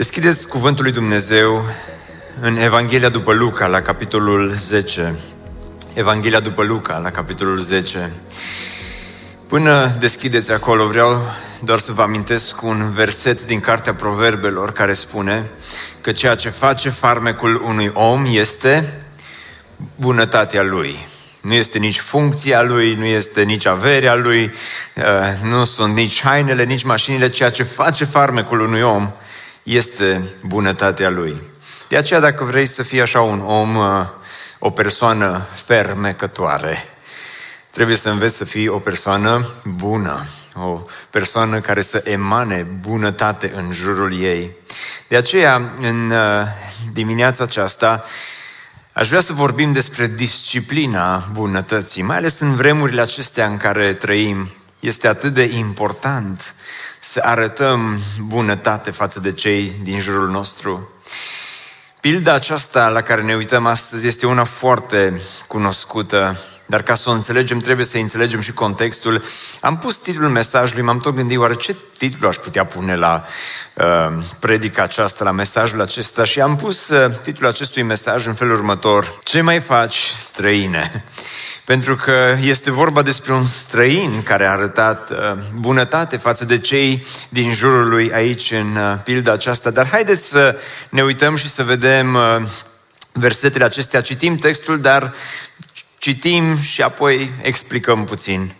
Deschideți Cuvântul lui Dumnezeu în Evanghelia după Luca, la capitolul 10. Evanghelia după Luca, la capitolul 10. Până deschideți acolo, vreau doar să vă amintesc un verset din Cartea Proverbelor care spune că ceea ce face farmecul unui om este bunătatea lui. Nu este nici funcția lui, nu este nici averea lui, uh, nu sunt nici hainele, nici mașinile. Ceea ce face farmecul unui om este bunătatea lui. De aceea, dacă vrei să fii așa un om, uh, o persoană fermecătoare, trebuie să înveți să fii o persoană bună, o persoană care să emane bunătate în jurul ei. De aceea, în uh, dimineața aceasta, Aș vrea să vorbim despre disciplina bunătății, mai ales în vremurile acestea în care trăim. Este atât de important să arătăm bunătate față de cei din jurul nostru. Pilda aceasta la care ne uităm astăzi este una foarte cunoscută, dar ca să o înțelegem trebuie să înțelegem și contextul. Am pus titlul mesajului, m-am tot gândit oare ce titlu aș putea pune la uh, predica aceasta, la mesajul acesta și am pus uh, titlul acestui mesaj în felul următor. Ce mai faci, străine? Pentru că este vorba despre un străin care a arătat uh, bunătate față de cei din jurul lui aici în uh, pilda aceasta. Dar haideți să ne uităm și să vedem uh, versetele acestea. Citim textul, dar citim și apoi explicăm puțin.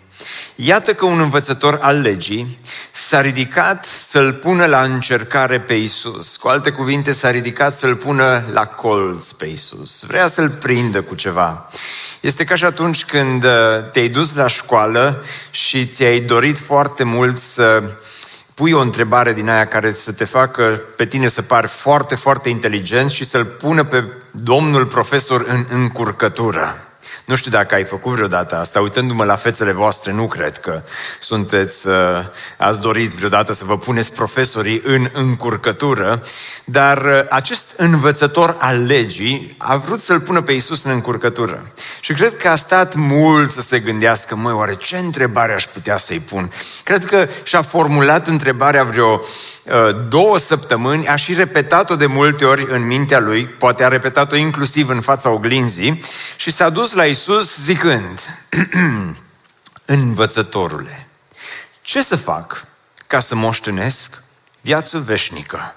Iată că un învățător al legii s-a ridicat să-l pună la încercare pe Isus. Cu alte cuvinte, s-a ridicat să-l pună la colț pe Isus. Vrea să-l prindă cu ceva. Este ca și atunci când uh, te-ai dus la școală și ți-ai dorit foarte mult să pui o întrebare din aia care să te facă pe tine să pari foarte, foarte inteligent și să-l pună pe domnul profesor în încurcătură. Nu știu dacă ai făcut vreodată asta, uitându-mă la fețele voastre, nu cred că sunteți, uh, ați dorit vreodată să vă puneți profesorii în încurcătură, dar uh, acest învățător al legii a vrut să-l pună pe Iisus în încurcătură. Și cred că a stat mult să se gândească, măi, oare ce întrebare aș putea să-i pun? Cred că și-a formulat întrebarea vreo Uh, două săptămâni, a și repetat-o de multe ori în mintea lui, poate a repetat-o inclusiv în fața oglinzii, și s-a dus la Isus zicând, învățătorule, ce să fac ca să moștenesc viață veșnică?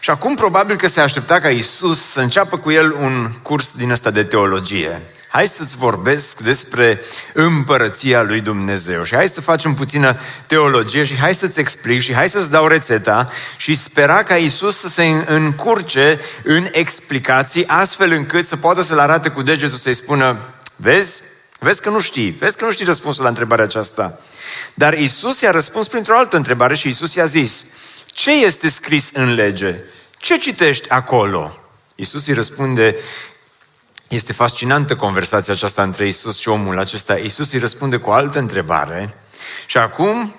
Și acum probabil că se aștepta ca Isus să înceapă cu el un curs din ăsta de teologie hai să-ți vorbesc despre împărăția lui Dumnezeu și hai să facem puțină teologie și hai să-ți explic și hai să-ți dau rețeta și spera ca Isus să se încurce în explicații astfel încât să poată să-l arate cu degetul să-i spună, vezi, vezi că nu știi, vezi că nu știi răspunsul la întrebarea aceasta. Dar Isus i-a răspuns printr-o altă întrebare și Isus i-a zis, ce este scris în lege? Ce citești acolo? Isus îi răspunde, este fascinantă conversația aceasta între Isus și omul acesta. Isus îi răspunde cu o altă întrebare și acum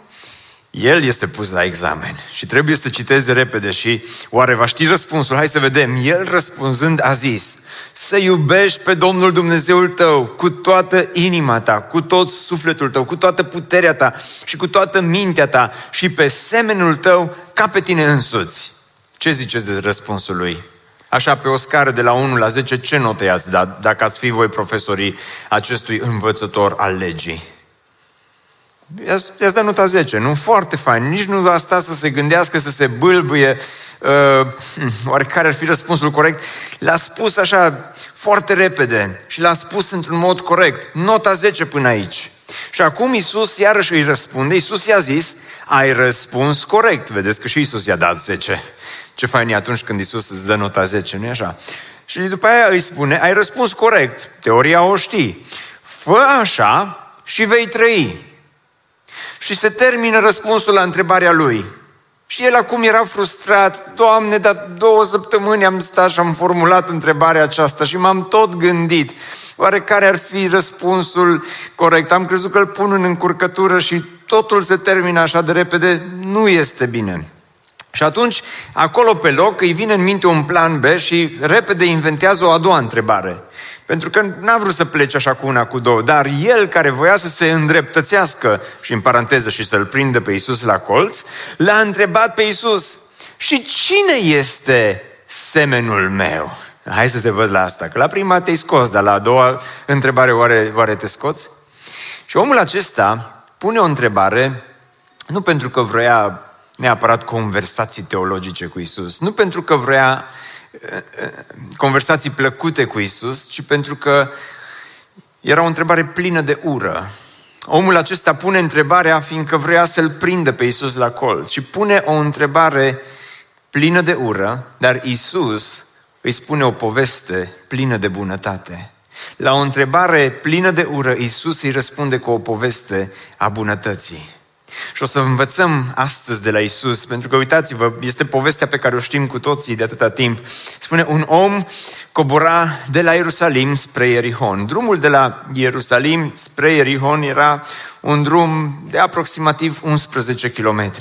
el este pus la examen și trebuie să citeze repede și oare va ști răspunsul? Hai să vedem. El răspunzând a zis, să iubești pe Domnul Dumnezeul tău cu toată inima ta, cu tot sufletul tău, cu toată puterea ta și cu toată mintea ta și pe semenul tău ca pe tine însuți. Ce ziceți de răspunsul lui? Așa, pe o scară de la 1 la 10, ce notă i-ați dat dacă ați fi voi profesorii acestui învățător al legii? I-ați, i-ați dat nota 10, nu? Foarte fain. Nici nu va sta să se gândească, să se bâlbâie. Uh, oare care ar fi răspunsul corect? L-a spus așa foarte repede și l-a spus într-un mod corect. Nota 10 până aici. Și acum Isus iarăși îi răspunde. Isus i-a zis, ai răspuns corect. Vedeți că și Isus i-a dat 10. Ce fain e atunci când Isus îți dă nota 10, nu-i așa? Și după aia îi spune, ai răspuns corect, teoria o știi. Fă așa și vei trăi. Și se termină răspunsul la întrebarea lui. Și el acum era frustrat, Doamne, dar două săptămâni am stat și am formulat întrebarea aceasta și m-am tot gândit. Oare care ar fi răspunsul corect? Am crezut că îl pun în încurcătură și totul se termină așa de repede. Nu este bine. Și atunci, acolo pe loc, îi vine în minte un plan B și repede inventează o a doua întrebare. Pentru că n-a vrut să plece așa cu una, cu două, dar el care voia să se îndreptățească, și în paranteză, și să-l prindă pe Isus la colț, l-a întrebat pe Isus, și cine este semenul meu? Hai să te văd la asta, că la prima te-ai scos, dar la a doua întrebare oare, oare te scoți? Și omul acesta pune o întrebare nu pentru că vrea neapărat conversații teologice cu Isus, nu pentru că vrea eh, eh, conversații plăcute cu Isus, ci pentru că era o întrebare plină de ură. Omul acesta pune întrebarea fiindcă vrea să-l prindă pe Isus la colț și pune o întrebare plină de ură, dar Isus îi spune o poveste plină de bunătate. La o întrebare plină de ură, Isus îi răspunde cu o poveste a bunătății. Și o să învățăm astăzi de la Isus, pentru că uitați-vă, este povestea pe care o știm cu toții de atâta timp. Spune, un om cobora de la Ierusalim spre Ierihon. Drumul de la Ierusalim spre Ierihon era un drum de aproximativ 11 km.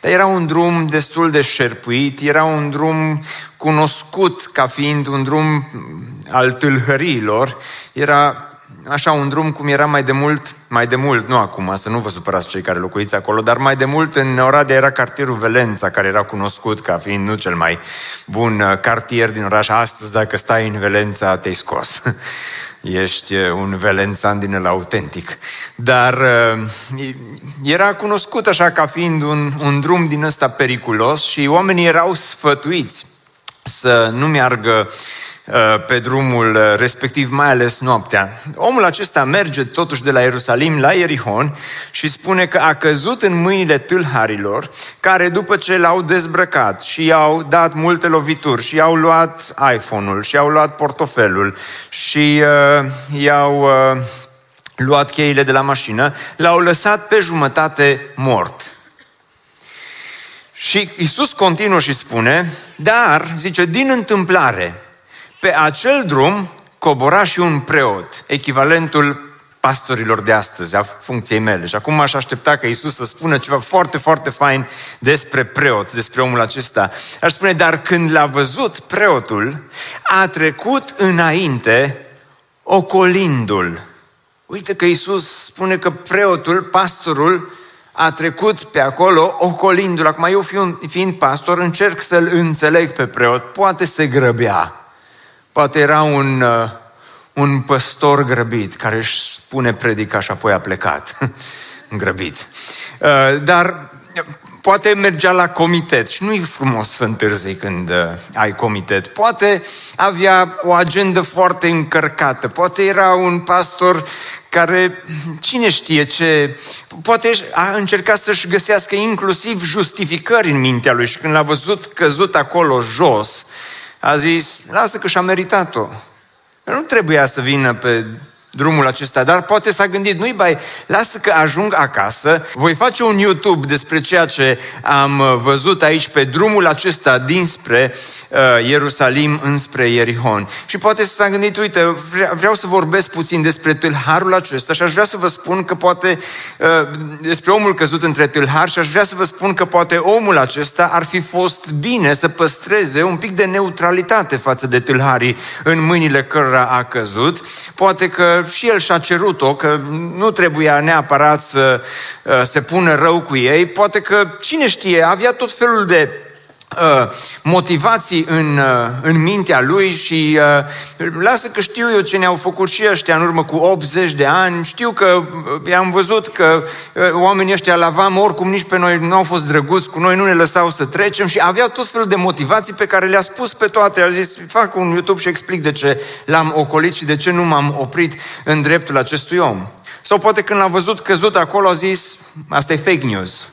Dar era un drum destul de șerpuit, era un drum cunoscut ca fiind un drum al tâlhăriilor, era așa un drum cum era mai de mult, mai de mult, nu acum, să nu vă supărați cei care locuiți acolo, dar mai de mult în Oradea era cartierul Velența, care era cunoscut ca fiind nu cel mai bun uh, cartier din oraș. Astăzi, dacă stai în Velența, te-ai scos. Ești uh, un velențan din el autentic. Dar uh, era cunoscut așa ca fiind un, un drum din ăsta periculos și oamenii erau sfătuiți să nu meargă Uh, pe drumul uh, respectiv, mai ales noaptea. Omul acesta merge totuși de la Ierusalim la Ierihon și spune că a căzut în mâinile tâlharilor, care după ce l-au dezbrăcat și i-au dat multe lovituri și i-au luat iPhone-ul și i-au luat portofelul și uh, i-au uh, luat cheile de la mașină, l-au lăsat pe jumătate mort. Și Isus continuă și spune, dar, zice, din întâmplare, pe acel drum cobora și un preot, echivalentul pastorilor de astăzi, a funcției mele. Și acum aș aștepta ca Isus să spună ceva foarte, foarte fain despre preot, despre omul acesta. Aș spune, dar când l-a văzut preotul, a trecut înainte ocolindul. Uite că Isus spune că preotul, pastorul, a trecut pe acolo ocolindul. Acum eu fiind, fiind pastor, încerc să-l înțeleg pe preot. Poate se grăbea Poate era un, uh, un păstor grăbit care își spune predica și apoi a plecat. grăbit. Uh, dar poate mergea la comitet și nu e frumos să întârzi când uh, ai comitet. Poate avea o agendă foarte încărcată. Poate era un pastor care, cine știe ce, poate a încercat să-și găsească inclusiv justificări în mintea lui și când l-a văzut căzut acolo jos, a zis, lasă că și-a meritat-o. Nu trebuia să vină pe drumul acesta, dar poate s-a gândit, nu-i bai, lasă că ajung acasă, voi face un YouTube despre ceea ce am uh, văzut aici pe drumul acesta dinspre uh, Ierusalim înspre Ierihon. Și poate s-a gândit, uite, vreau să vorbesc puțin despre tâlharul acesta și aș vrea să vă spun că poate, uh, despre omul căzut între tâlhar și aș vrea să vă spun că poate omul acesta ar fi fost bine să păstreze un pic de neutralitate față de tâlharii în mâinile cărora a căzut. Poate că și el și-a cerut-o, că nu trebuia neapărat să uh, se pună rău cu ei. Poate că, cine știe, avea tot felul de uh, motivații în, uh, în mintea lui și lasă că știu eu ce ne-au făcut și ăștia în urmă cu 80 de ani, știu că i-am văzut că oamenii ăștia la vam oricum nici pe noi nu au fost drăguți cu noi, nu ne lăsau să trecem și aveau tot felul de motivații pe care le-a spus pe toate. A zis, fac un YouTube și explic de ce l-am ocolit și de ce nu m-am oprit în dreptul acestui om. Sau poate când l-a văzut căzut acolo a zis, asta e fake news.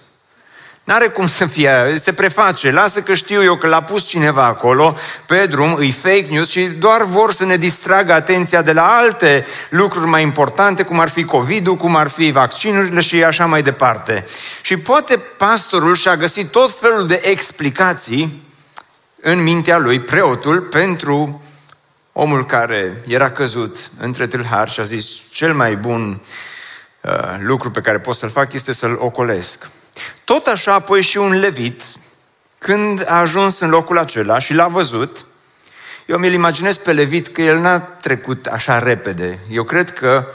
N-are cum să fie, se preface, lasă că știu eu că l-a pus cineva acolo pe drum, îi fake news și doar vor să ne distragă atenția de la alte lucruri mai importante, cum ar fi COVID-ul, cum ar fi vaccinurile și așa mai departe. Și poate pastorul și-a găsit tot felul de explicații în mintea lui, preotul, pentru omul care era căzut între tâlhari și a zis cel mai bun uh, lucru pe care pot să-l fac este să-l ocolesc. Tot așa apoi și un levit, când a ajuns în locul acela și l-a văzut, eu mi-l imaginez pe levit că el n-a trecut așa repede. Eu cred că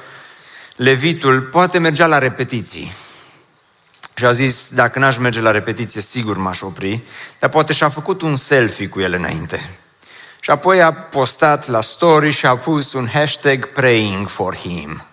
levitul poate mergea la repetiții. Și a zis, dacă n-aș merge la repetiție, sigur m-aș opri, dar poate și-a făcut un selfie cu el înainte. Și apoi a postat la story și a pus un hashtag praying for him.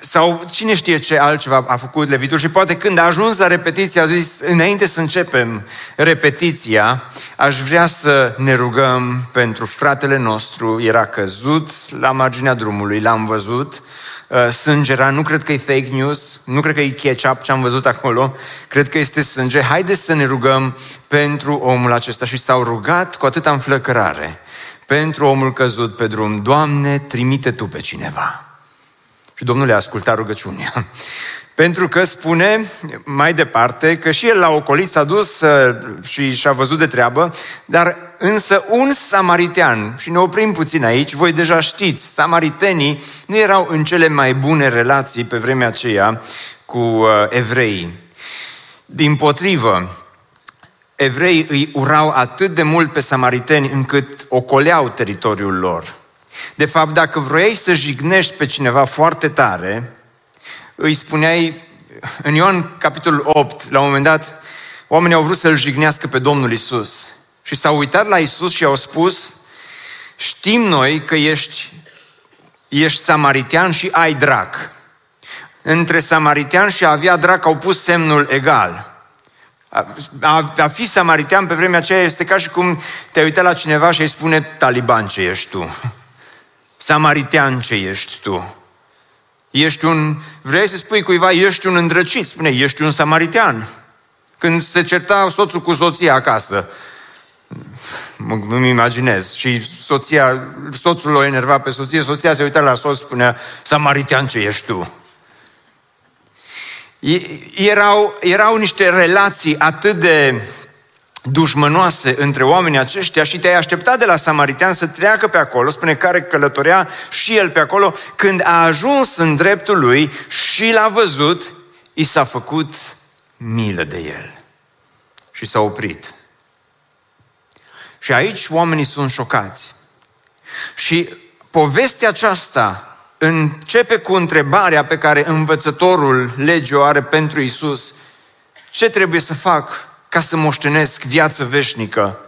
Sau cine știe ce altceva a făcut Levitul și poate când a ajuns la repetiție a zis, înainte să începem repetiția, aș vrea să ne rugăm pentru fratele nostru, era căzut la marginea drumului, l-am văzut, uh, sângera, nu cred că e fake news, nu cred că e ketchup ce am văzut acolo, cred că este sânge. Haideți să ne rugăm pentru omul acesta și s-au rugat cu atâta înflăcărare pentru omul căzut pe drum. Doamne, trimite Tu pe cineva. Și Domnul le-a ascultat rugăciunea. Pentru că spune mai departe că și el la ocolit s-a dus uh, și și-a văzut de treabă, dar însă un samaritean, și ne oprim puțin aici, voi deja știți, samaritenii nu erau în cele mai bune relații pe vremea aceea cu uh, evreii. Din potrivă, evreii îi urau atât de mult pe samariteni încât ocoleau teritoriul lor. De fapt, dacă vrei să jignești pe cineva foarte tare, îi spuneai, în Ioan capitolul 8, la un moment dat, oamenii au vrut să-L jignească pe Domnul Isus. Și s-au uitat la Isus și au spus, știm noi că ești, ești samaritean și ai drac. Între samaritean și a avea drac au pus semnul egal. A, a, a fi samaritean pe vremea aceea este ca și cum te uita la cineva și îi spune, taliban ce ești tu. Samaritean ce ești tu. Ești un, vrei să spui cuiva, ești un îndrăcit, spune, ești un samaritean. Când se certa soțul cu soția acasă, îmi imaginez, și soția, soțul o enerva pe soție, soția se uita la soț, spunea, samaritean ce ești tu. Erau, erau niște relații atât de dușmănoase între oamenii aceștia și te-ai așteptat de la samaritean să treacă pe acolo, spune care călătorea și el pe acolo, când a ajuns în dreptul lui și l-a văzut, i s-a făcut milă de el și s-a oprit. Și aici oamenii sunt șocați. Și povestea aceasta începe cu întrebarea pe care învățătorul legii o are pentru Isus. Ce trebuie să fac ca să moștenesc viață veșnică.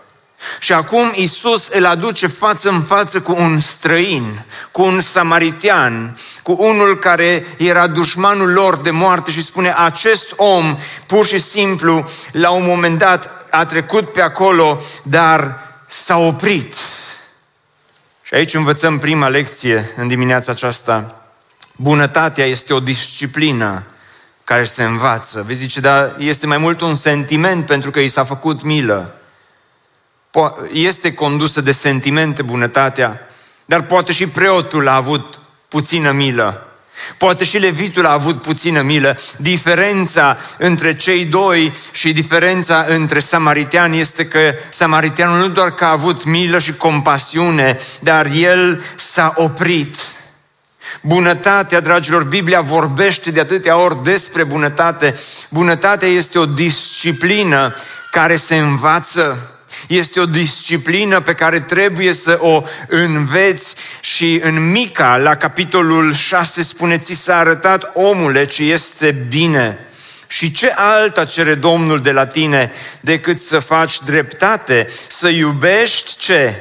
Și acum Isus îl aduce față în față cu un străin, cu un samaritean, cu unul care era dușmanul lor de moarte și spune acest om pur și simplu la un moment dat a trecut pe acolo, dar s-a oprit. Și aici învățăm prima lecție în dimineața aceasta. Bunătatea este o disciplină care se învață. Vezi, zice, dar este mai mult un sentiment pentru că i s-a făcut milă. Este condusă de sentimente bunătatea, dar poate și preotul a avut puțină milă. Poate și levitul a avut puțină milă. Diferența între cei doi și diferența între samaritean este că samariteanul nu doar că a avut milă și compasiune, dar el s-a oprit Bunătatea, dragilor, Biblia vorbește de atâtea ori despre bunătate. Bunătatea este o disciplină care se învață. Este o disciplină pe care trebuie să o înveți și în Mica, la capitolul 6, spune, ți s-a arătat omule ce este bine. Și ce alta cere Domnul de la tine decât să faci dreptate, să iubești ce?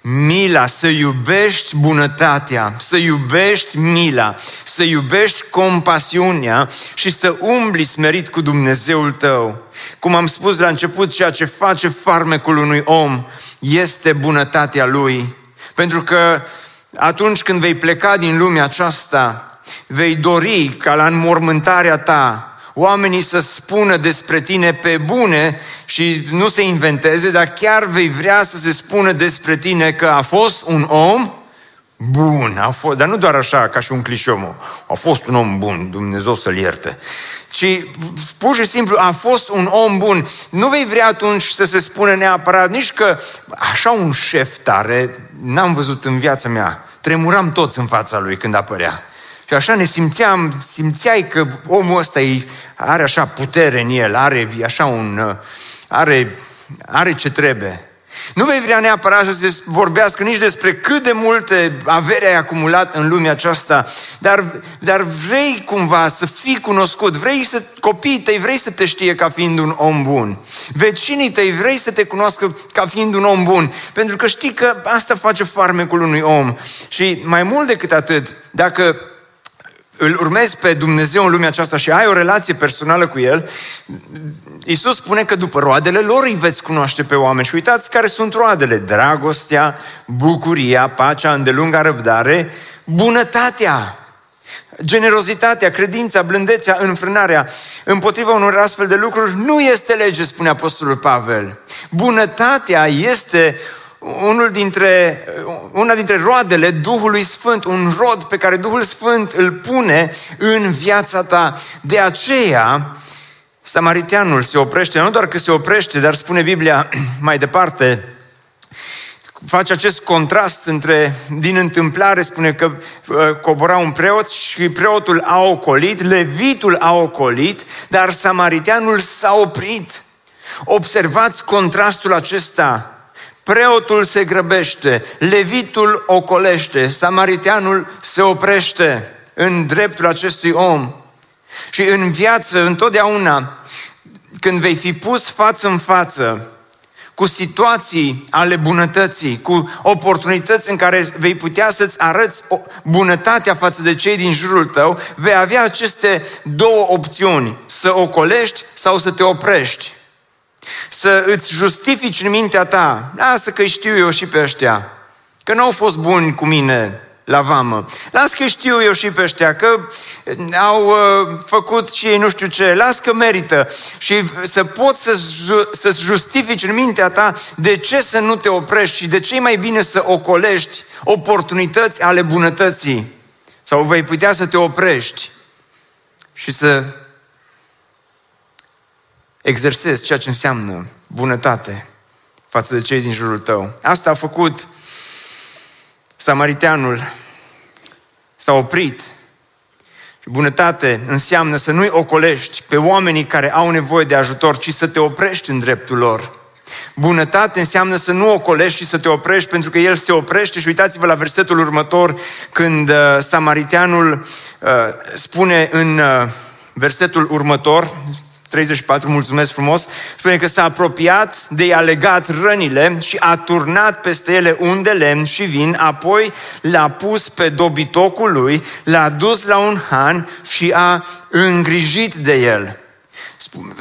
Mila, să iubești bunătatea, să iubești mila, să iubești compasiunea și să umbli smerit cu Dumnezeul tău. Cum am spus la început, ceea ce face farmecul unui om este bunătatea lui. Pentru că atunci când vei pleca din lumea aceasta, vei dori ca la înmormântarea ta oamenii să spună despre tine pe bune și nu se inventeze, dar chiar vei vrea să se spună despre tine că a fost un om bun, a fost, dar nu doar așa ca și un clișeu, a fost un om bun, Dumnezeu să-l ierte, ci pur și simplu a fost un om bun. Nu vei vrea atunci să se spună neapărat nici că așa un șef tare n-am văzut în viața mea. Tremuram toți în fața lui când apărea. Și așa ne simțeam, simțeai că omul ăsta are așa putere în el, are așa un, are, are ce trebuie. Nu vei vrea neapărat să se vorbească nici despre cât de multe avere ai acumulat în lumea aceasta, dar, dar vrei cumva să fii cunoscut, vrei să, copiii tăi vrei să te știe ca fiind un om bun. Vecinii tăi vrei să te cunoască ca fiind un om bun, pentru că știi că asta face farmecul unui om. Și mai mult decât atât, dacă îl urmezi pe Dumnezeu în lumea aceasta și ai o relație personală cu El, Iisus spune că după roadele lor îi veți cunoaște pe oameni. Și uitați care sunt roadele. Dragostea, bucuria, pacea, îndelunga răbdare, bunătatea, generozitatea, credința, blândețea, înfrânarea. Împotriva unor astfel de lucruri nu este lege, spune Apostolul Pavel. Bunătatea este unul dintre, una dintre roadele Duhului Sfânt, un rod pe care Duhul Sfânt îl pune în viața ta. De aceea, Samariteanul se oprește, nu doar că se oprește, dar spune Biblia mai departe, face acest contrast între, din întâmplare, spune că uh, cobora un preot și preotul a ocolit, levitul a ocolit, dar samariteanul s-a oprit. Observați contrastul acesta Preotul se grăbește, levitul ocolește, samariteanul se oprește în dreptul acestui om. Și în viață, întotdeauna, când vei fi pus față în față cu situații ale bunătății, cu oportunități în care vei putea să-ți arăți bunătatea față de cei din jurul tău, vei avea aceste două opțiuni, să ocolești sau să te oprești să îți justifici în mintea ta, lasă că știu eu și pe ăștia, că nu au fost buni cu mine la vamă. Las că știu eu și pe ăștia, că au uh, făcut și ei nu știu ce, las că merită. Și să poți să, să justifici în mintea ta de ce să nu te oprești și de ce e mai bine să ocolești oportunități ale bunătății. Sau vei putea să te oprești și să exersezi ceea ce înseamnă bunătate față de cei din jurul tău. Asta a făcut samariteanul. S-a oprit. Și bunătate înseamnă să nu-i ocolești pe oamenii care au nevoie de ajutor, ci să te oprești în dreptul lor. Bunătate înseamnă să nu ocolești, ci să te oprești, pentru că el se oprește și uitați-vă la versetul următor, când uh, samariteanul uh, spune în uh, versetul următor, 34, mulțumesc frumos, spune că s-a apropiat de i-a legat rănile și a turnat peste ele un de lemn și vin, apoi l-a pus pe dobitocul lui, l-a dus la un han și a îngrijit de el.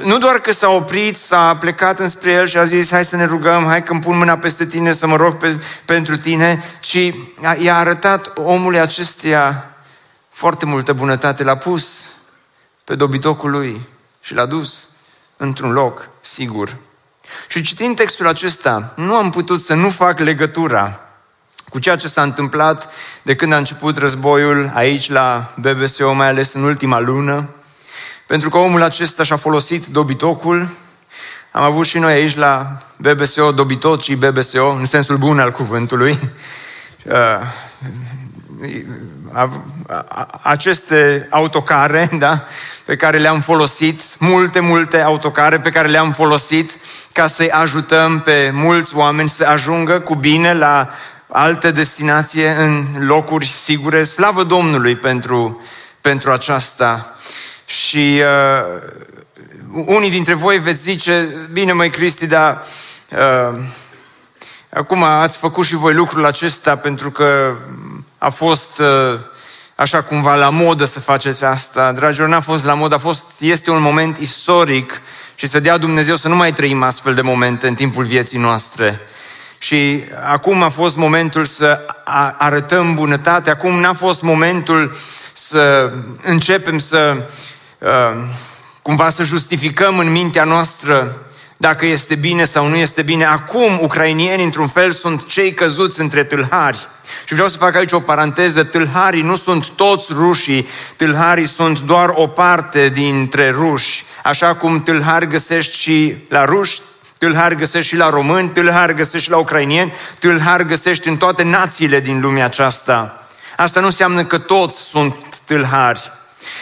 Nu doar că s-a oprit, s-a plecat înspre el și a zis, hai să ne rugăm, hai că îmi pun mâna peste tine să mă rog pe, pentru tine, ci i-a arătat omului acesteia foarte multă bunătate, l-a pus pe dobitocul lui și l-a dus într-un loc sigur. Și citind textul acesta, nu am putut să nu fac legătura cu ceea ce s-a întâmplat de când a început războiul aici la BBSO, mai ales în ultima lună, pentru că omul acesta și-a folosit dobitocul. Am avut și noi aici la BBSO dobitocii BBSO, în sensul bun al cuvântului. Uh, aceste autocare, da? pe care le-am folosit, multe, multe autocare pe care le-am folosit ca să-i ajutăm pe mulți oameni să ajungă cu bine la alte destinație în locuri sigure. Slavă Domnului pentru, pentru aceasta. Și uh, unii dintre voi veți zice, bine măi Cristi, dar uh, acum ați făcut și voi lucrul acesta pentru că a fost uh, așa cumva la modă să faceți asta. Dragilor, n-a fost la modă, a fost, este un moment istoric și să dea Dumnezeu să nu mai trăim astfel de momente în timpul vieții noastre. Și acum a fost momentul să arătăm bunătate, acum n-a fost momentul să începem să uh, cumva să justificăm în mintea noastră dacă este bine sau nu este bine. Acum, ucrainieni, într-un fel, sunt cei căzuți între tâlhari. Și vreau să fac aici o paranteză, tâlharii nu sunt toți rușii, tâlharii sunt doar o parte dintre ruși. Așa cum tâlhari găsești și la ruși, tâlhari găsești și la români, tâlhari găsești și la ucrainieni, tâlhari găsești în toate națiile din lumea aceasta. Asta nu înseamnă că toți sunt tâlhari.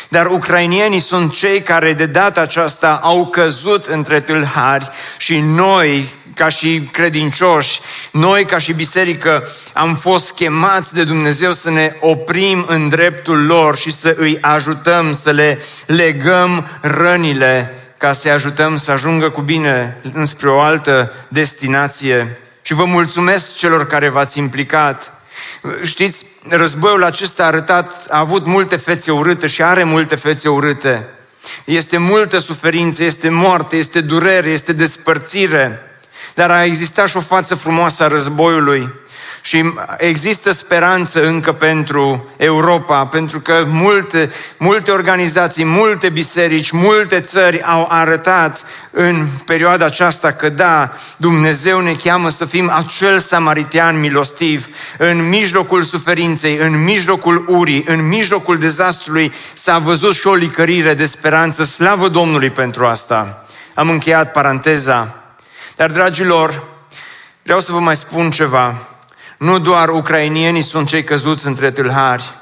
Dar ucrainienii sunt cei care de data aceasta au căzut între tâlhari și noi, ca și credincioși, noi ca și biserică, am fost chemați de Dumnezeu să ne oprim în dreptul lor și să îi ajutăm, să le legăm rănile ca să-i ajutăm să ajungă cu bine înspre o altă destinație. Și vă mulțumesc celor care v-ați implicat. Știți, războiul acesta a arătat, a avut multe fețe urâte și are multe fețe urâte. Este multă suferință, este moarte, este durere, este despărțire. Dar a existat și o față frumoasă a războiului. Și există speranță încă pentru Europa, pentru că multe, multe organizații, multe biserici, multe țări au arătat în perioada aceasta că da, Dumnezeu ne cheamă să fim acel samaritian milostiv. În mijlocul suferinței, în mijlocul urii, în mijlocul dezastrului s-a văzut și o licărire de speranță. Slavă Domnului pentru asta. Am încheiat paranteza. Dar, dragilor, vreau să vă mai spun ceva. Nu doar ucrainienii sunt cei căzuți între tâlhari.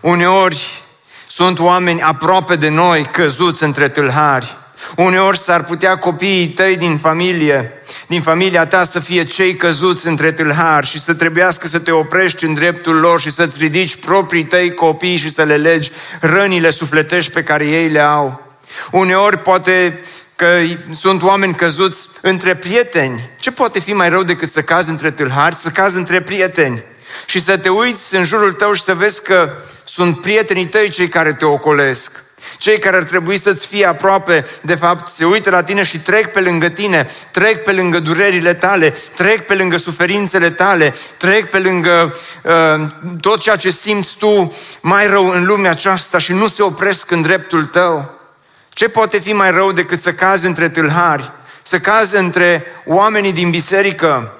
Uneori sunt oameni aproape de noi căzuți între tâlhari. Uneori s-ar putea copiii tăi din familie, din familia ta să fie cei căzuți între tâlhari și să trebuiască să te oprești în dreptul lor și să-ți ridici proprii tăi copii și să le legi rănile sufletești pe care ei le au. Uneori poate că sunt oameni căzuți între prieteni. Ce poate fi mai rău decât să cazi între tâlhari, să cazi între prieteni? Și să te uiți în jurul tău și să vezi că sunt prietenii tăi cei care te ocolesc. Cei care ar trebui să-ți fie aproape, de fapt, se uită la tine și trec pe lângă tine, trec pe lângă durerile tale, trec pe lângă suferințele tale, trec pe lângă uh, tot ceea ce simți tu mai rău în lumea aceasta și nu se opresc în dreptul tău. Ce poate fi mai rău decât să cazi între tâlhari, să cazi între oamenii din biserică,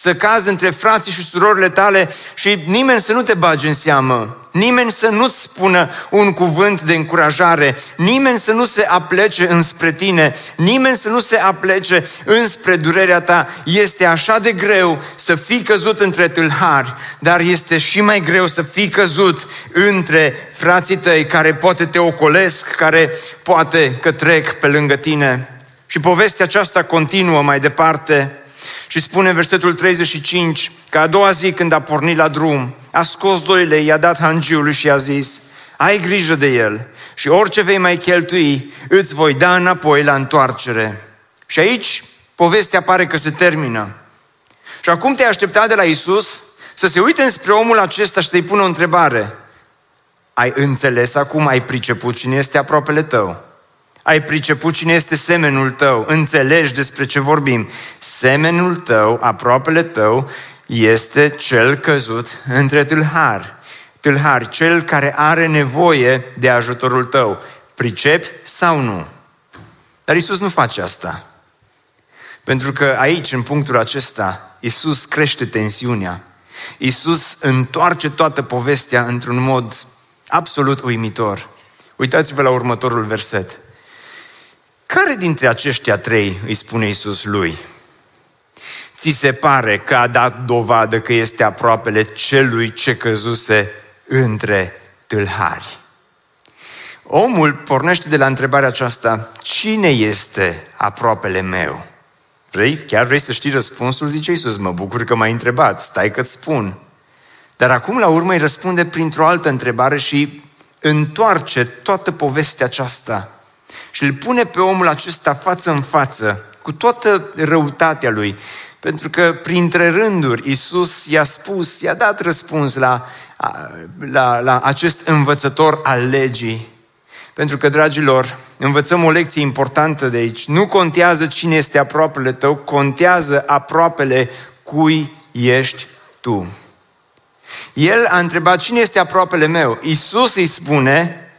să cazi între frații și surorile tale și nimeni să nu te bage în seamă, nimeni să nu-ți spună un cuvânt de încurajare, nimeni să nu se aplece înspre tine, nimeni să nu se aplece înspre durerea ta. Este așa de greu să fii căzut între tâlhari, dar este și mai greu să fii căzut între frații tăi care poate te ocolesc, care poate că trec pe lângă tine. Și povestea aceasta continuă mai departe și spune versetul 35 că a doua zi când a pornit la drum, a scos doile, i-a dat hangiului și a zis, ai grijă de el și orice vei mai cheltui, îți voi da înapoi la întoarcere. Și aici povestea pare că se termină. Și acum te aștepta de la Isus să se uite înspre omul acesta și să-i pună o întrebare. Ai înțeles acum, ai priceput cine este aproapele tău? Ai priceput cine este semenul tău, înțelegi despre ce vorbim. Semenul tău, aproapele tău, este cel căzut între tâlhari. Tâlhari, cel care are nevoie de ajutorul tău. Pricepi sau nu? Dar Isus nu face asta. Pentru că aici, în punctul acesta, Isus crește tensiunea. Isus întoarce toată povestea într-un mod absolut uimitor. Uitați-vă la următorul verset. Care dintre aceștia trei îi spune Isus lui? Ți se pare că a dat dovadă că este aproapele celui ce căzuse între tâlhari? Omul pornește de la întrebarea aceasta, cine este aproapele meu? Vrei? Chiar vrei să știi răspunsul? Zice Iisus, mă bucur că m-ai întrebat, stai că-ți spun. Dar acum la urmă îi răspunde printr-o altă întrebare și întoarce toată povestea aceasta și îl pune pe omul acesta față în față, cu toată răutatea lui. Pentru că printre rânduri Iisus i-a spus, i-a dat răspuns la, la, la acest învățător al legii. Pentru că, dragilor, învățăm o lecție importantă de aici. Nu contează cine este aproapele tău, contează aproapele cui ești tu. El a întrebat cine este aproapele meu. Iisus îi spune,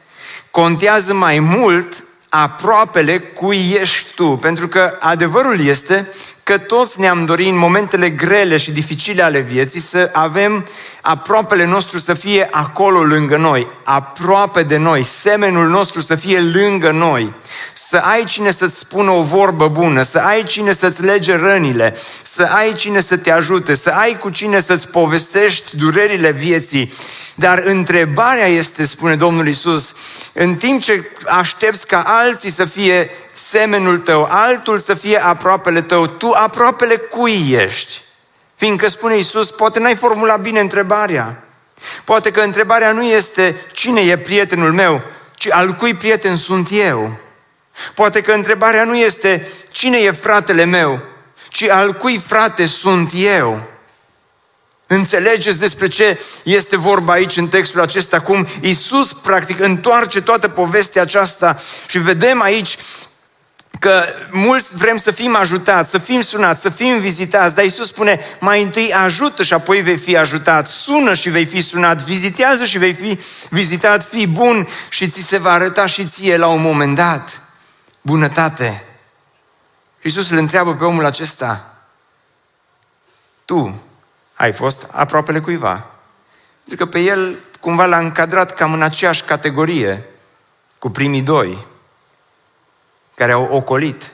contează mai mult aproapele cui ești tu. Pentru că adevărul este că toți ne-am dorit în momentele grele și dificile ale vieții să avem aproapele nostru să fie acolo lângă noi, aproape de noi, semenul nostru să fie lângă noi, să ai cine să-ți spună o vorbă bună, să ai cine să-ți lege rănile, să ai cine să te ajute, să ai cu cine să-ți povestești durerile vieții. Dar întrebarea este, spune Domnul Isus, în timp ce aștepți ca alții să fie semenul tău, altul să fie aproapele tău, tu aproapele cui ești? Fiindcă spune Isus, poate n-ai formulat bine întrebarea. Poate că întrebarea nu este cine e prietenul meu, ci al cui prieten sunt eu. Poate că întrebarea nu este cine e fratele meu, ci al cui frate sunt eu. Înțelegeți despre ce este vorba aici în textul acesta, cum Isus practic întoarce toată povestea aceasta și vedem aici că mulți vrem să fim ajutați, să fim sunați, să fim vizitați, dar Isus spune, mai întâi ajută și apoi vei fi ajutat, sună și vei fi sunat, vizitează și vei fi vizitat, fii bun și ți se va arăta și ție la un moment dat bunătate. Și Iisus îl întreabă pe omul acesta, tu ai fost aproapele cuiva. Pentru că pe el cumva l-a încadrat cam în aceeași categorie cu primii doi care au ocolit.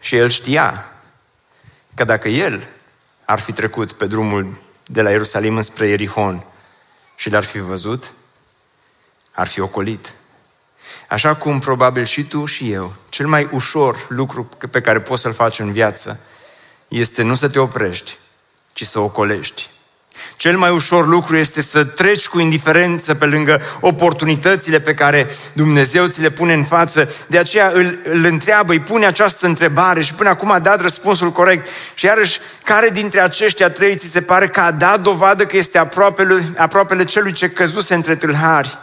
Și el știa că dacă el ar fi trecut pe drumul de la Ierusalim spre Ierihon și l-ar fi văzut, ar fi ocolit. Așa cum probabil și tu și eu, cel mai ușor lucru pe care poți să-l faci în viață este nu să te oprești, ci să ocolești. Cel mai ușor lucru este să treci cu indiferență pe lângă oportunitățile pe care Dumnezeu ți le pune în față. De aceea îl, îl întreabă, îi pune această întrebare și până acum a dat răspunsul corect. Și iarăși, care dintre aceștia trei ți se pare că a dat dovadă că este aproapele, aproapele celui ce căzuse între tâlhari?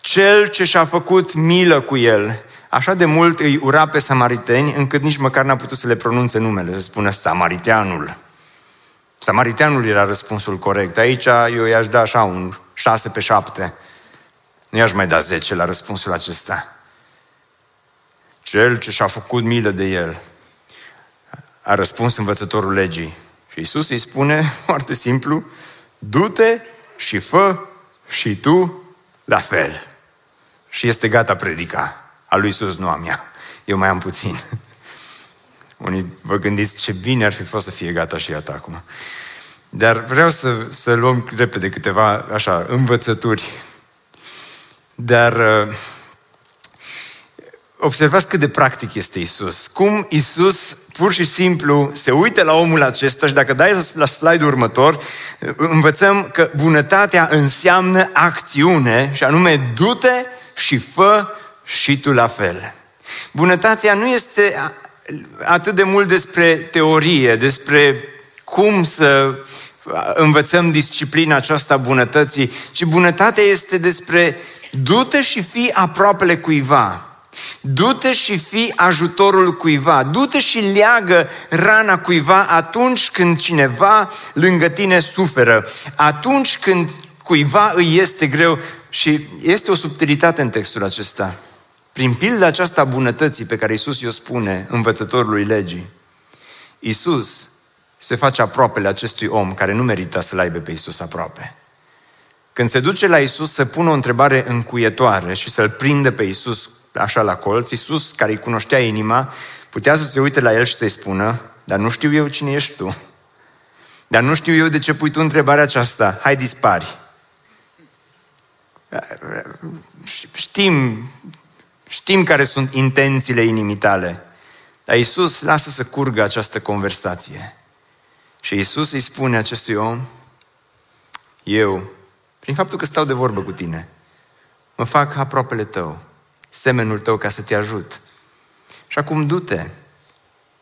Cel ce și-a făcut milă cu el. Așa de mult îi ura pe samariteni, încât nici măcar n-a putut să le pronunțe numele, să spună samariteanul. Samariteanul era răspunsul corect. Aici eu i-aș da așa un 6 pe 7. Nu i-aș mai da 10 la răspunsul acesta. Cel ce și-a făcut milă de el a răspuns învățătorul legii. Și Isus îi spune foarte simplu, du-te și fă și tu la fel. Și este gata predica. A lui Isus, nu a mea. Eu mai am puțin. Unii vă gândiți ce bine ar fi fost să fie gata și iată acum. Dar vreau să, să luăm repede câteva așa, învățături. Dar uh, observați cât de practic este Isus. Cum Isus pur și simplu se uită la omul acesta și dacă dai la slide-ul următor, învățăm că bunătatea înseamnă acțiune și anume du-te și fă și tu la fel. Bunătatea nu este atât de mult despre teorie, despre cum să învățăm disciplina aceasta bunătății, ci bunătatea este despre du-te și fii aproapele cuiva. Du-te și fii ajutorul cuiva. Du-te și leagă rana cuiva atunci când cineva lângă tine suferă. Atunci când cuiva îi este greu. Și este o subtilitate în textul acesta. Prin pilda aceasta bunătății pe care Isus i-o spune învățătorului legii, Isus se face aproapele acestui om care nu merită să-l aibă pe Isus aproape. Când se duce la Isus să pună o întrebare încuietoare și să-l prindă pe Isus așa la colț, Iisus, care îi cunoștea inima, putea să se uite la el și să-i spună, dar nu știu eu cine ești tu. Dar nu știu eu de ce pui tu întrebarea aceasta. Hai, dispari. Știm, știm care sunt intențiile inimii tale. Dar Iisus lasă să curgă această conversație. Și Iisus îi spune acestui om, eu, prin faptul că stau de vorbă cu tine, mă fac aproapele tău semenul tău ca să te ajut. Și acum du-te,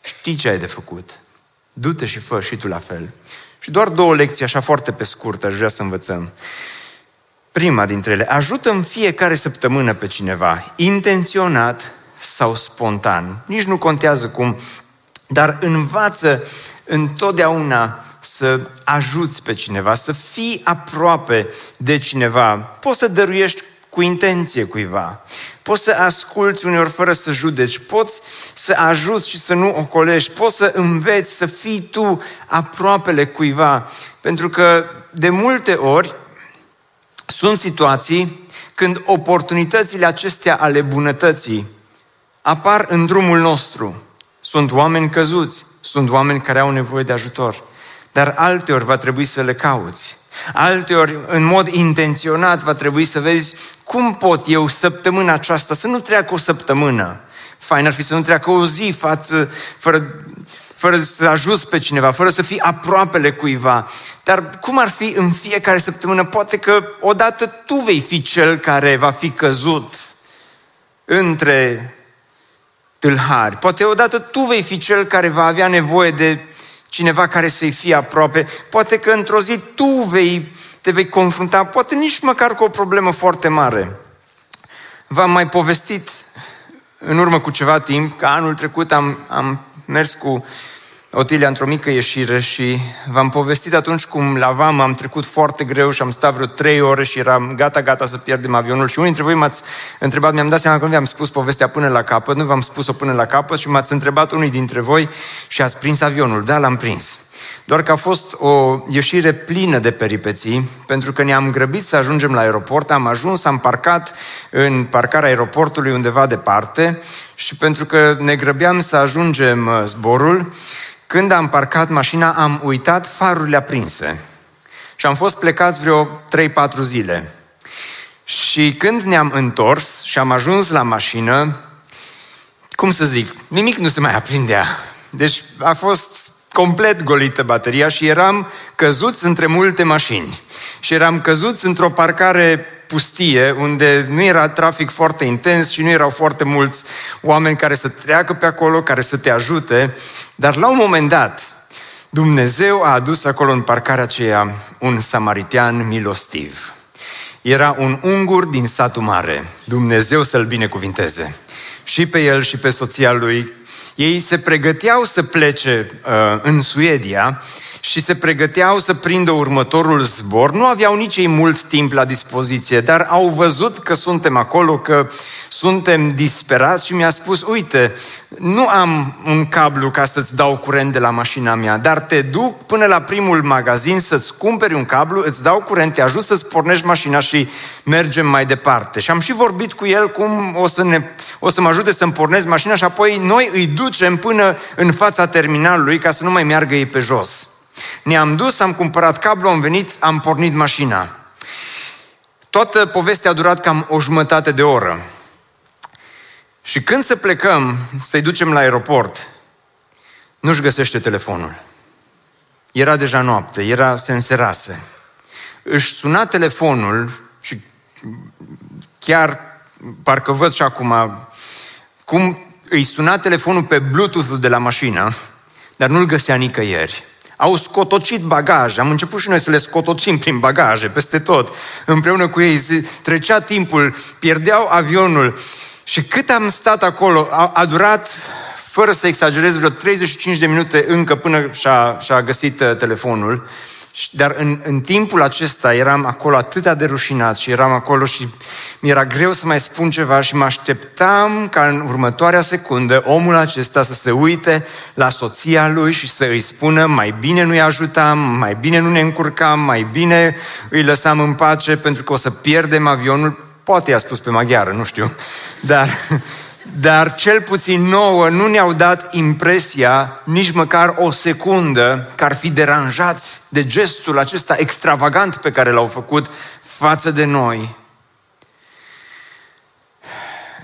știi ce ai de făcut. Du-te și fă și tu la fel. Și doar două lecții, așa foarte pe scurt, aș vrea să învățăm. Prima dintre ele, ajută în fiecare săptămână pe cineva, intenționat sau spontan. Nici nu contează cum, dar învață întotdeauna să ajuți pe cineva, să fii aproape de cineva. Poți să dăruiești cu intenție cuiva. Poți să asculți uneori fără să judeci, poți să ajuți și să nu ocolești, poți să înveți să fii tu aproapele cuiva. Pentru că de multe ori sunt situații când oportunitățile acestea ale bunătății apar în drumul nostru. Sunt oameni căzuți, sunt oameni care au nevoie de ajutor, dar alteori va trebui să le cauți. Alteori, în mod intenționat, va trebui să vezi cum pot eu săptămâna aceasta să nu treacă o săptămână. Fain ar fi să nu treacă o zi față, fără, fără să ajuți pe cineva, fără să fii aproapele cuiva. Dar cum ar fi în fiecare săptămână? Poate că odată tu vei fi cel care va fi căzut între tâlhari. Poate odată tu vei fi cel care va avea nevoie de cineva care să-i fie aproape. Poate că într-o zi tu vei, te vei confrunta, poate nici măcar cu o problemă foarte mare. V-am mai povestit în urmă cu ceva timp că anul trecut am, am mers cu Otilia într-o mică ieșire și v-am povestit atunci cum la VAM am trecut foarte greu și am stat vreo trei ore și eram gata, gata să pierdem avionul și unii dintre voi m-ați întrebat, mi-am dat seama că nu v-am spus povestea până la capăt, nu v-am spus-o până la capăt și m-ați întrebat unii dintre voi și ați prins avionul. Da, l-am prins. Doar că a fost o ieșire plină de peripeții, pentru că ne-am grăbit să ajungem la aeroport, am ajuns, am parcat în parcarea aeroportului undeva departe și pentru că ne grăbeam să ajungem uh, zborul, când am parcat mașina, am uitat farurile aprinse. Și am fost plecați vreo 3-4 zile. Și când ne-am întors și am ajuns la mașină, cum să zic, nimic nu se mai aprindea. Deci a fost complet golită bateria și eram căzuți între multe mașini. Și eram căzuți într-o parcare pustie, unde nu era trafic foarte intens și nu erau foarte mulți oameni care să treacă pe acolo, care să te ajute, dar la un moment dat, Dumnezeu a adus acolo în parcarea aceea un samaritian milostiv. Era un ungur din satul mare. Dumnezeu să-l binecuvinteze. Și pe el și pe soția lui. Ei se pregăteau să plece uh, în Suedia și se pregăteau să prindă următorul zbor. Nu aveau nici ei mult timp la dispoziție, dar au văzut că suntem acolo, că suntem disperați și mi-a spus, uite, nu am un cablu ca să-ți dau curent de la mașina mea, dar te duc până la primul magazin să-ți cumperi un cablu, îți dau curent, te ajut să-ți pornești mașina și mergem mai departe. Și am și vorbit cu el cum o să, ne, o să mă ajute să-mi pornesc mașina și apoi noi îi ducem până în fața terminalului ca să nu mai meargă ei pe jos. Ne-am dus, am cumpărat cablu, am venit, am pornit mașina. Toată povestea a durat cam o jumătate de oră. Și când să plecăm, să-i ducem la aeroport, nu-și găsește telefonul. Era deja noapte, era, se înserase. Își suna telefonul și chiar parcă văd și acum cum îi suna telefonul pe Bluetooth de la mașină, dar nu-l găsea nicăieri. Au scotocit bagaje, am început și noi să le scotocim prin bagaje, peste tot, împreună cu ei. Trecea timpul, pierdeau avionul și cât am stat acolo, a, a durat, fără să exagerez, vreo 35 de minute încă până și-a, și-a găsit uh, telefonul. Dar în, în timpul acesta eram acolo atât de rușinat și eram acolo și mi-era greu să mai spun ceva și mă așteptam ca în următoarea secundă omul acesta să se uite la soția lui și să îi spună mai bine nu-i ajutam, mai bine nu ne încurcam, mai bine îi lăsam în pace pentru că o să pierdem avionul. Poate i-a spus pe maghiară, nu știu. Dar dar cel puțin nouă nu ne-au dat impresia nici măcar o secundă că ar fi deranjați de gestul acesta extravagant pe care l-au făcut față de noi.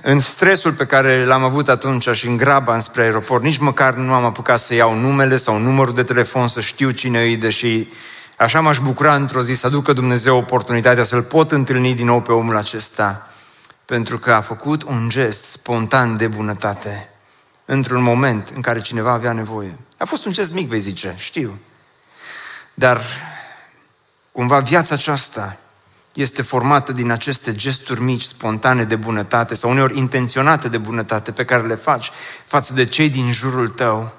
În stresul pe care l-am avut atunci și în graba înspre aeroport, nici măcar nu am apucat să iau numele sau numărul de telefon, să știu cine îi, deși așa m-aș bucura într-o zi să aducă Dumnezeu oportunitatea să-L pot întâlni din nou pe omul acesta pentru că a făcut un gest spontan de bunătate într-un moment în care cineva avea nevoie. A fost un gest mic, vei zice, știu. Dar cumva viața aceasta este formată din aceste gesturi mici, spontane de bunătate sau uneori intenționate de bunătate pe care le faci față de cei din jurul tău.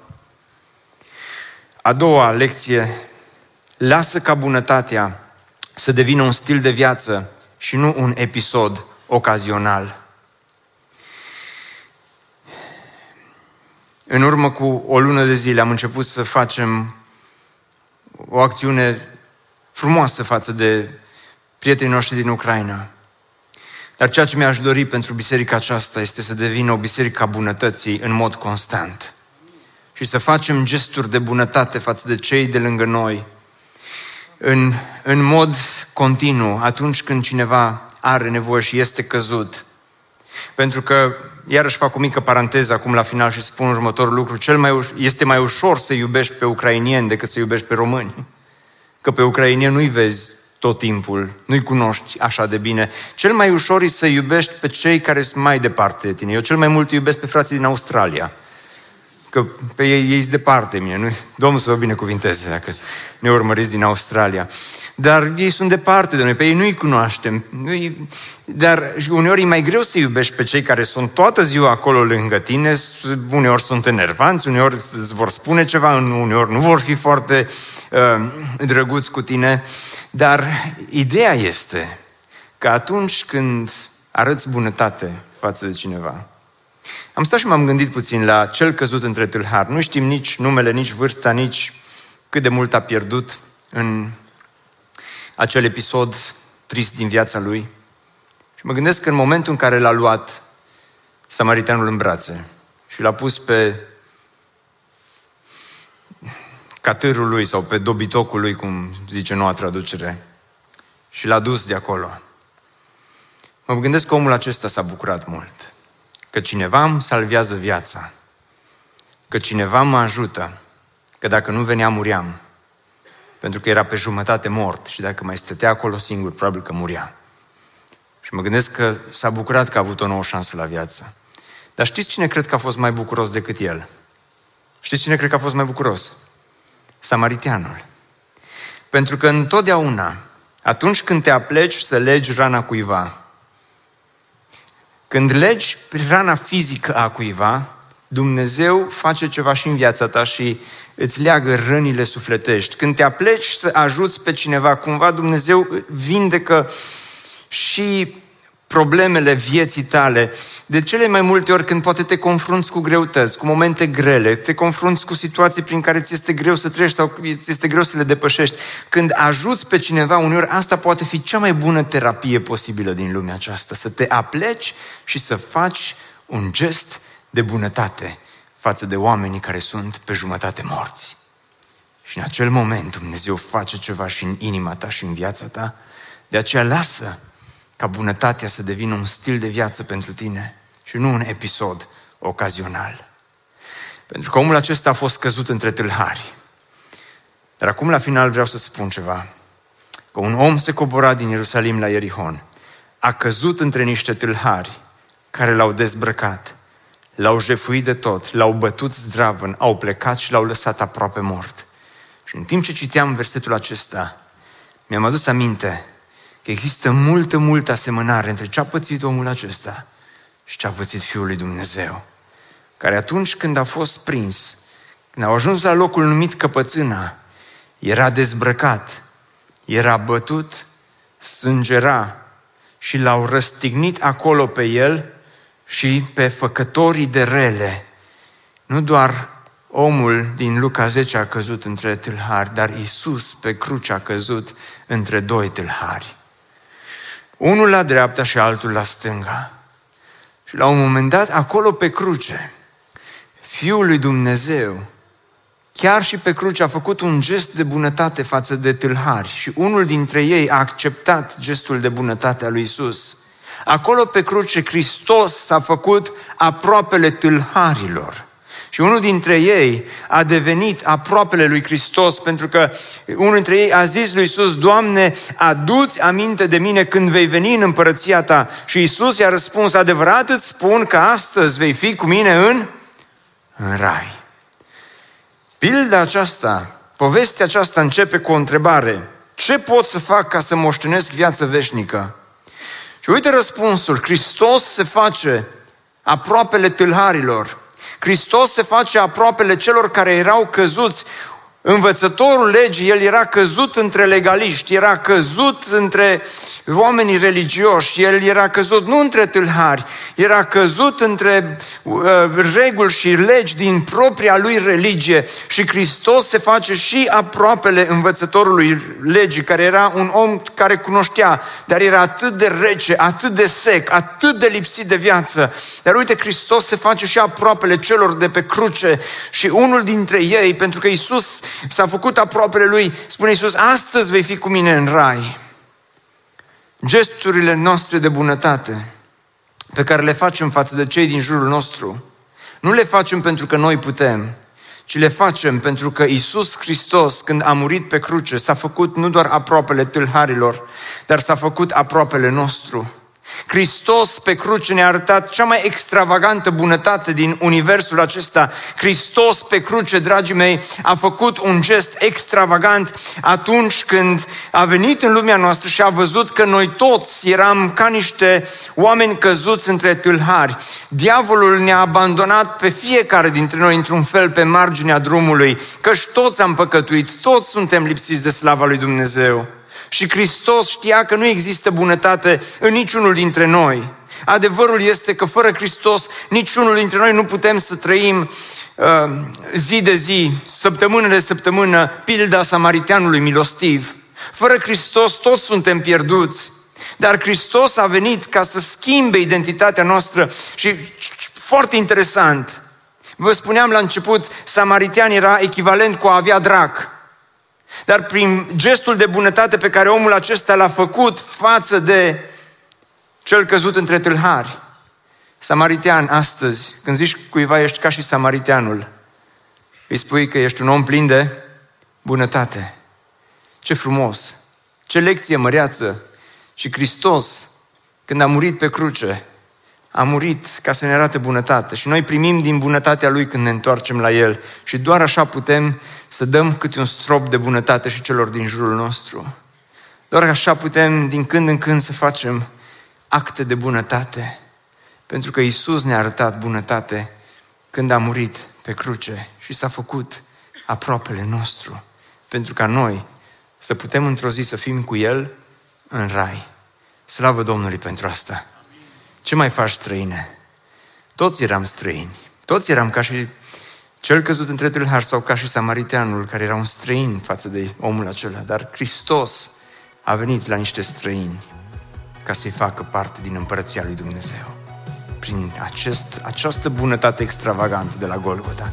A doua lecție, lasă ca bunătatea să devină un stil de viață și nu un episod ocazional. În urmă cu o lună de zile am început să facem o acțiune frumoasă față de prietenii noștri din Ucraina. Dar ceea ce mi-aș dori pentru biserica aceasta este să devină o biserică a bunătății în mod constant. Și să facem gesturi de bunătate față de cei de lângă noi în, în mod continuu atunci când cineva are nevoie și este căzut. Pentru că, iarăși fac o mică paranteză acum la final și spun următorul lucru, cel mai uș- este mai ușor să iubești pe ucrainieni decât să iubești pe români. Că pe ucrainieni nu-i vezi tot timpul, nu-i cunoști așa de bine. Cel mai ușor e să iubești pe cei care sunt mai departe de tine. Eu cel mai mult iubesc pe frații din Australia. Că pe ei, ei sunt departe mine. Nu? Domnul să vă binecuvinteze dacă ne urmăriți din Australia. Dar ei sunt departe de noi, pe ei nu-i cunoaștem. Nu-i... Dar uneori e mai greu să iubești pe cei care sunt toată ziua acolo lângă tine, uneori sunt enervanți, uneori îți vor spune ceva, uneori nu vor fi foarte uh, drăguți cu tine. Dar ideea este că atunci când arăți bunătate față de cineva, am stat și m-am gândit puțin la cel căzut între tâlhari. Nu știm nici numele, nici vârsta, nici cât de mult a pierdut în acel episod trist din viața lui. Și mă gândesc că în momentul în care l-a luat samariteanul în brațe și l-a pus pe catârul lui sau pe dobitocul lui, cum zice noua traducere, și l-a dus de acolo. Mă gândesc că omul acesta s-a bucurat mult. Că cineva îmi salvează viața. Că cineva mă ajută. Că dacă nu venea, muriam. Pentru că era pe jumătate mort și dacă mai stătea acolo singur, probabil că muria. Și mă gândesc că s-a bucurat că a avut o nouă șansă la viață. Dar știți cine cred că a fost mai bucuros decât el? Știți cine cred că a fost mai bucuros? Samariteanul. Pentru că întotdeauna, atunci când te apleci să legi rana cuiva, când legi rana fizică a cuiva, Dumnezeu face ceva și în viața ta și îți leagă rănile sufletești. Când te apleci să ajuți pe cineva, cumva Dumnezeu vindecă și problemele vieții tale. De cele mai multe ori când poate te confrunți cu greutăți, cu momente grele, te confrunți cu situații prin care ți este greu să treci sau ți este greu să le depășești. Când ajuți pe cineva, uneori asta poate fi cea mai bună terapie posibilă din lumea aceasta. Să te apleci și să faci un gest de bunătate față de oamenii care sunt pe jumătate morți. Și în acel moment Dumnezeu face ceva și în inima ta și în viața ta. De aceea lasă ca bunătatea să devină un stil de viață pentru tine și nu un episod ocazional. Pentru că omul acesta a fost căzut între tâlhari. Dar acum la final vreau să spun ceva. Că un om se cobora din Ierusalim la Ierihon. A căzut între niște tâlhari care l-au dezbrăcat, l-au jefuit de tot, l-au bătut zdravăn, au plecat și l-au lăsat aproape mort. Și în timp ce citeam versetul acesta, mi-am adus aminte că există multă, multă asemănare între ce a pățit omul acesta și ce a pățit Fiul lui Dumnezeu, care atunci când a fost prins, când au ajuns la locul numit căpățâna, era dezbrăcat, era bătut, sângera și l-au răstignit acolo pe el și pe făcătorii de rele. Nu doar omul din Luca 10 a căzut între tâlhari, dar Isus pe cruce a căzut între doi tâlhari. Unul la dreapta și altul la stânga. Și la un moment dat, acolo pe cruce, Fiul lui Dumnezeu, chiar și pe cruce, a făcut un gest de bunătate față de tâlhari și unul dintre ei a acceptat gestul de bunătate a lui Isus. Acolo pe cruce, Hristos s-a făcut aproapele tâlharilor. Și unul dintre ei a devenit aproapele lui Hristos pentru că unul dintre ei a zis lui Isus, Doamne, aduți aminte de mine când vei veni în împărăția ta. Și Isus i-a răspuns, adevărat îți spun că astăzi vei fi cu mine în, în rai. Pilda aceasta, povestea aceasta începe cu o întrebare. Ce pot să fac ca să moștenesc viață veșnică? Și uite răspunsul. Hristos se face aproapele tâlharilor. Hristos se face aproapele celor care erau căzuți. Învățătorul legii, el era căzut între legaliști, era căzut între oamenii religioși, el era căzut nu între tâlhari, era căzut între uh, reguli și legi din propria lui religie și Hristos se face și aproapele învățătorului legii, care era un om care cunoștea, dar era atât de rece, atât de sec, atât de lipsit de viață. Dar uite, Hristos se face și aproapele celor de pe cruce și unul dintre ei, pentru că Isus s-a făcut aproapele lui, spune Isus, astăzi vei fi cu mine în rai gesturile noastre de bunătate pe care le facem față de cei din jurul nostru, nu le facem pentru că noi putem, ci le facem pentru că Isus Hristos, când a murit pe cruce, s-a făcut nu doar aproapele tâlharilor, dar s-a făcut aproapele nostru. Hristos pe cruce ne-a arătat cea mai extravagantă bunătate din universul acesta. Hristos pe cruce, dragii mei, a făcut un gest extravagant atunci când a venit în lumea noastră și a văzut că noi toți eram ca niște oameni căzuți între tâlhari. Diavolul ne-a abandonat pe fiecare dintre noi într-un fel pe marginea drumului, căci toți am păcătuit, toți suntem lipsiți de slava lui Dumnezeu. Și Hristos știa că nu există bunătate în niciunul dintre noi. Adevărul este că fără Hristos niciunul dintre noi nu putem să trăim uh, zi de zi, săptămână de săptămână, pilda samariteanului milostiv. Fără Hristos toți suntem pierduți. Dar Hristos a venit ca să schimbe identitatea noastră și foarte interesant. Vă spuneam la început, samaritean era echivalent cu a avea drac. Dar prin gestul de bunătate pe care omul acesta l-a făcut față de cel căzut între tâlhari, samaritean astăzi, când zici cuiva ești ca și samariteanul, îi spui că ești un om plin de bunătate. Ce frumos! Ce lecție măreață! Și Hristos, când a murit pe cruce, a murit ca să ne arate bunătate și noi primim din bunătatea Lui când ne întoarcem la El și doar așa putem să dăm câte un strop de bunătate și celor din jurul nostru. Doar așa putem din când în când să facem acte de bunătate, pentru că Isus ne-a arătat bunătate când a murit pe cruce și s-a făcut aproapele nostru, pentru ca noi să putem într-o zi să fim cu El în rai. Slavă Domnului pentru asta! Ce mai faci străine? Toți eram străini. Toți eram ca și cel căzut între tâlhari sau ca și samariteanul care era un străin față de omul acela. Dar Hristos a venit la niște străini ca să-i facă parte din împărăția lui Dumnezeu. Prin acest, această bunătate extravagantă de la Golgota.